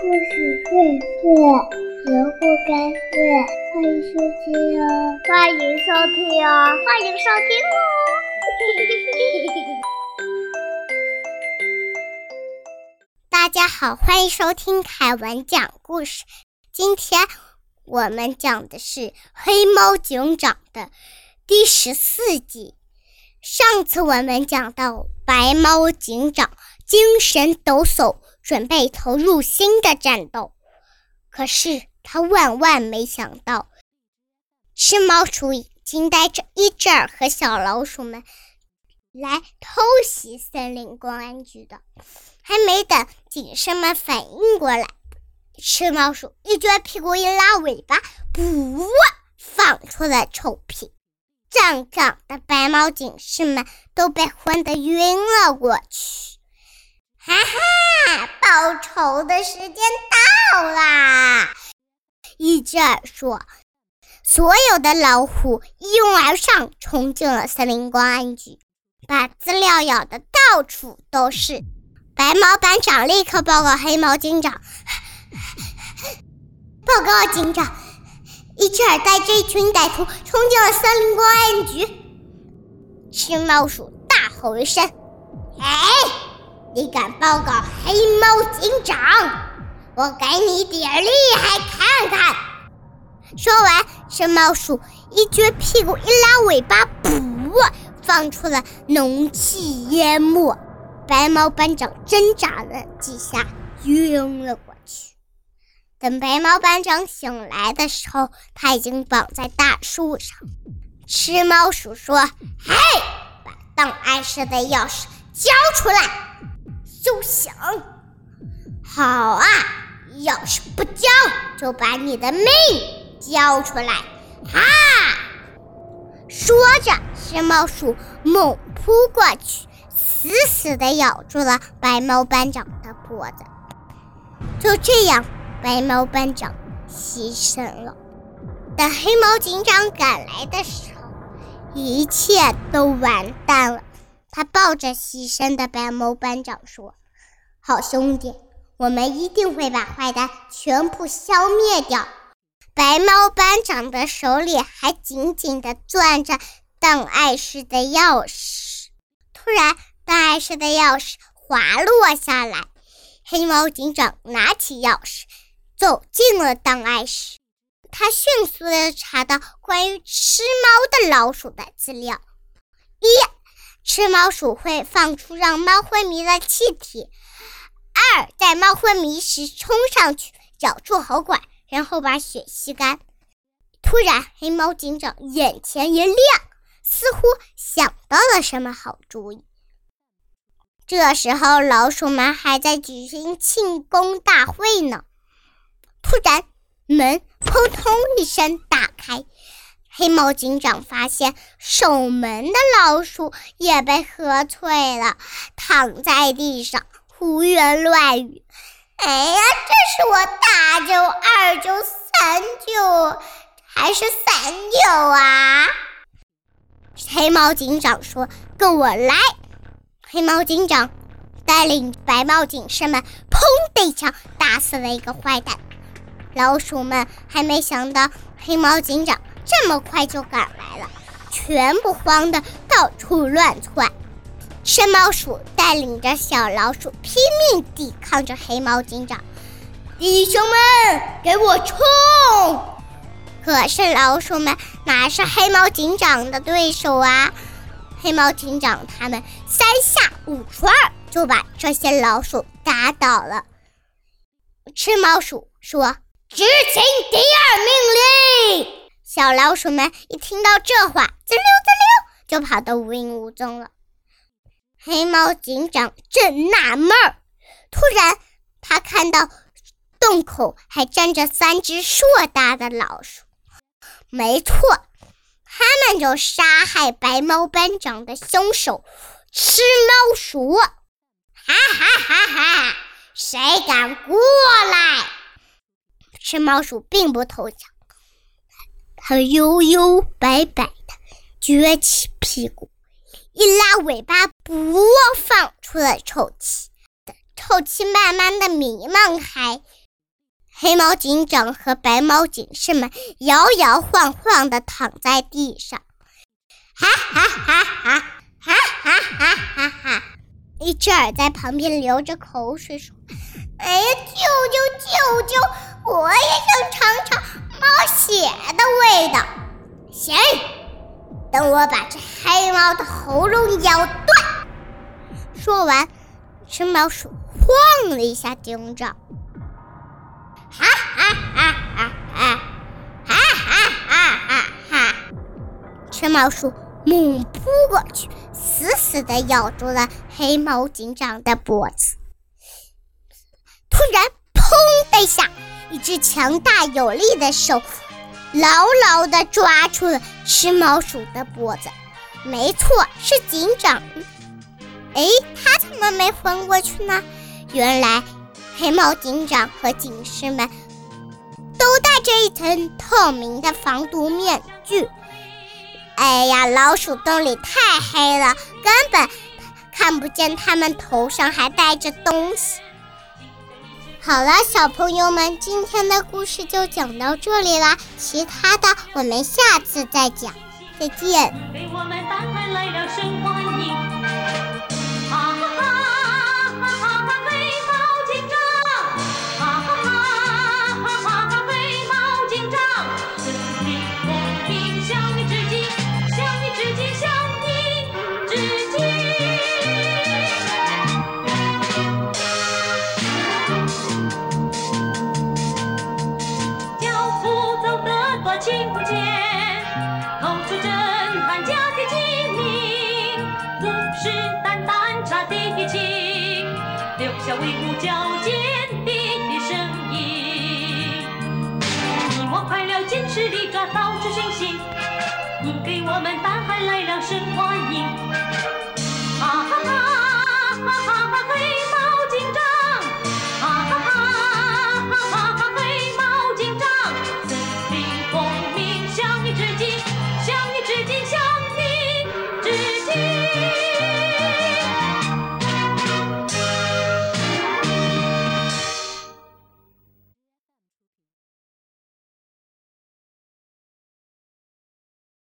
故事荟萃，萝卜开会，欢迎收听哦！欢迎收听哦！欢迎收听哦！大家好，欢迎收听凯文讲故事。今天我们讲的是《黑猫警长》的第十四集。上次我们讲到白猫警长精神抖擞。准备投入新的战斗，可是他万万没想到，吃猫鼠已经带着一只儿和小老鼠们来偷袭森林公安局的。还没等警士们反应过来，吃猫鼠一撅屁股，一拉尾巴，噗，放出了臭屁，站岗的白毛警士们都被昏得晕了过去。哈哈，报仇的时间到啦！一只耳说：“所有的老虎一拥而上，冲进了森林公安局，把资料咬得到处都是。”白毛班长立刻报告黑猫警长：“报告警长，一只耳带着一群歹徒冲进了森林公安局。”青猫鼠大吼一声：“哎！”你敢报告黑猫警长？我给你点厉害看看！说完，深猫鼠一撅屁股，一拉尾巴，噗，放出了浓气烟幕。白猫班长挣扎了几下，晕了过去。等白猫班长醒来的时候，他已经绑在大树上。吃猫鼠说：“嘿，把档案室的钥匙交出来！”休想！好啊，要是不交，就把你的命交出来！哈！说着，黑猫鼠猛扑过去，死死地咬住了白猫班长的脖子。就这样，白猫班长牺牲了。等黑猫警长赶来的时候，一切都完蛋了。他抱着牺牲的白猫班长说：“好兄弟，我们一定会把坏蛋全部消灭掉。”白猫班长的手里还紧紧地攥着档案室的钥匙。突然，档案室的钥匙滑落下来。黑猫警长拿起钥匙，走进了档案室。他迅速地查到关于吃猫的老鼠的资料。一吃猫鼠会放出让猫昏迷的气体。二，在猫昏迷时冲上去咬住喉管，然后把血吸干。突然，黑猫警长眼前一亮，似乎想到了什么好主意。这时候，老鼠们还在举行庆功大会呢。突然，门砰通一声。黑猫警长发现守门的老鼠也被喝醉了，躺在地上胡言乱语。哎呀，这是我大舅、二舅、三舅，还是三舅啊？黑猫警长说：“跟我来。”黑猫警长带领白猫警士们，砰的一枪打死了一个坏蛋。老鼠们还没想到黑猫警长。这么快就赶来了，全部慌得到处乱窜。深猫鼠带领着小老鼠拼命抵抗着黑猫警长，弟兄们，给我冲！可是老鼠们哪是黑猫警长的对手啊？黑猫警长他们三下五除二就把这些老鼠打倒了。吃猫鼠说：“执行第二命令。”小老鼠们一听到这话，滋溜滋溜就跑得无影无踪了。黑猫警长正纳闷儿，突然他看到洞口还站着三只硕大的老鼠。没错，他们就杀害白猫班长的凶手——吃猫鼠！哈哈哈哈！谁敢过来？吃猫鼠并不投降。它悠悠摆摆的撅起屁股，一拉尾巴，不放出了臭气。臭气慢慢的弥漫开，黑猫警长和白猫警士们摇摇晃晃的躺在地上，哈哈哈哈哈哈哈哈哈！一只耳在旁边流着口水说：“哎呀，救救救救！我也想尝尝猫血的味道。”行，等我把这黑猫的喉咙咬断。说完，吃毛鼠晃了一下警长。哈哈哈哈哈！哈哈哈哈哈！吃猫鼠猛扑过去，死死的咬住了黑猫警长的脖子。突然，砰的一下，一只强大有力的手牢牢地抓住了吃猫鼠的脖子。没错，是警长。哎，他怎么没昏过去呢？原来。黑猫警长和警士们都戴着一层透明的防毒面具。哎呀，老鼠洞里太黑了，根本看不见他们头上还戴着东西。好了，小朋友们，今天的故事就讲到这里啦，其他的我们下次再讲，再见。威武矫健的声音，你我快了，坚实的抓到处巡行，你给我们大喊来了。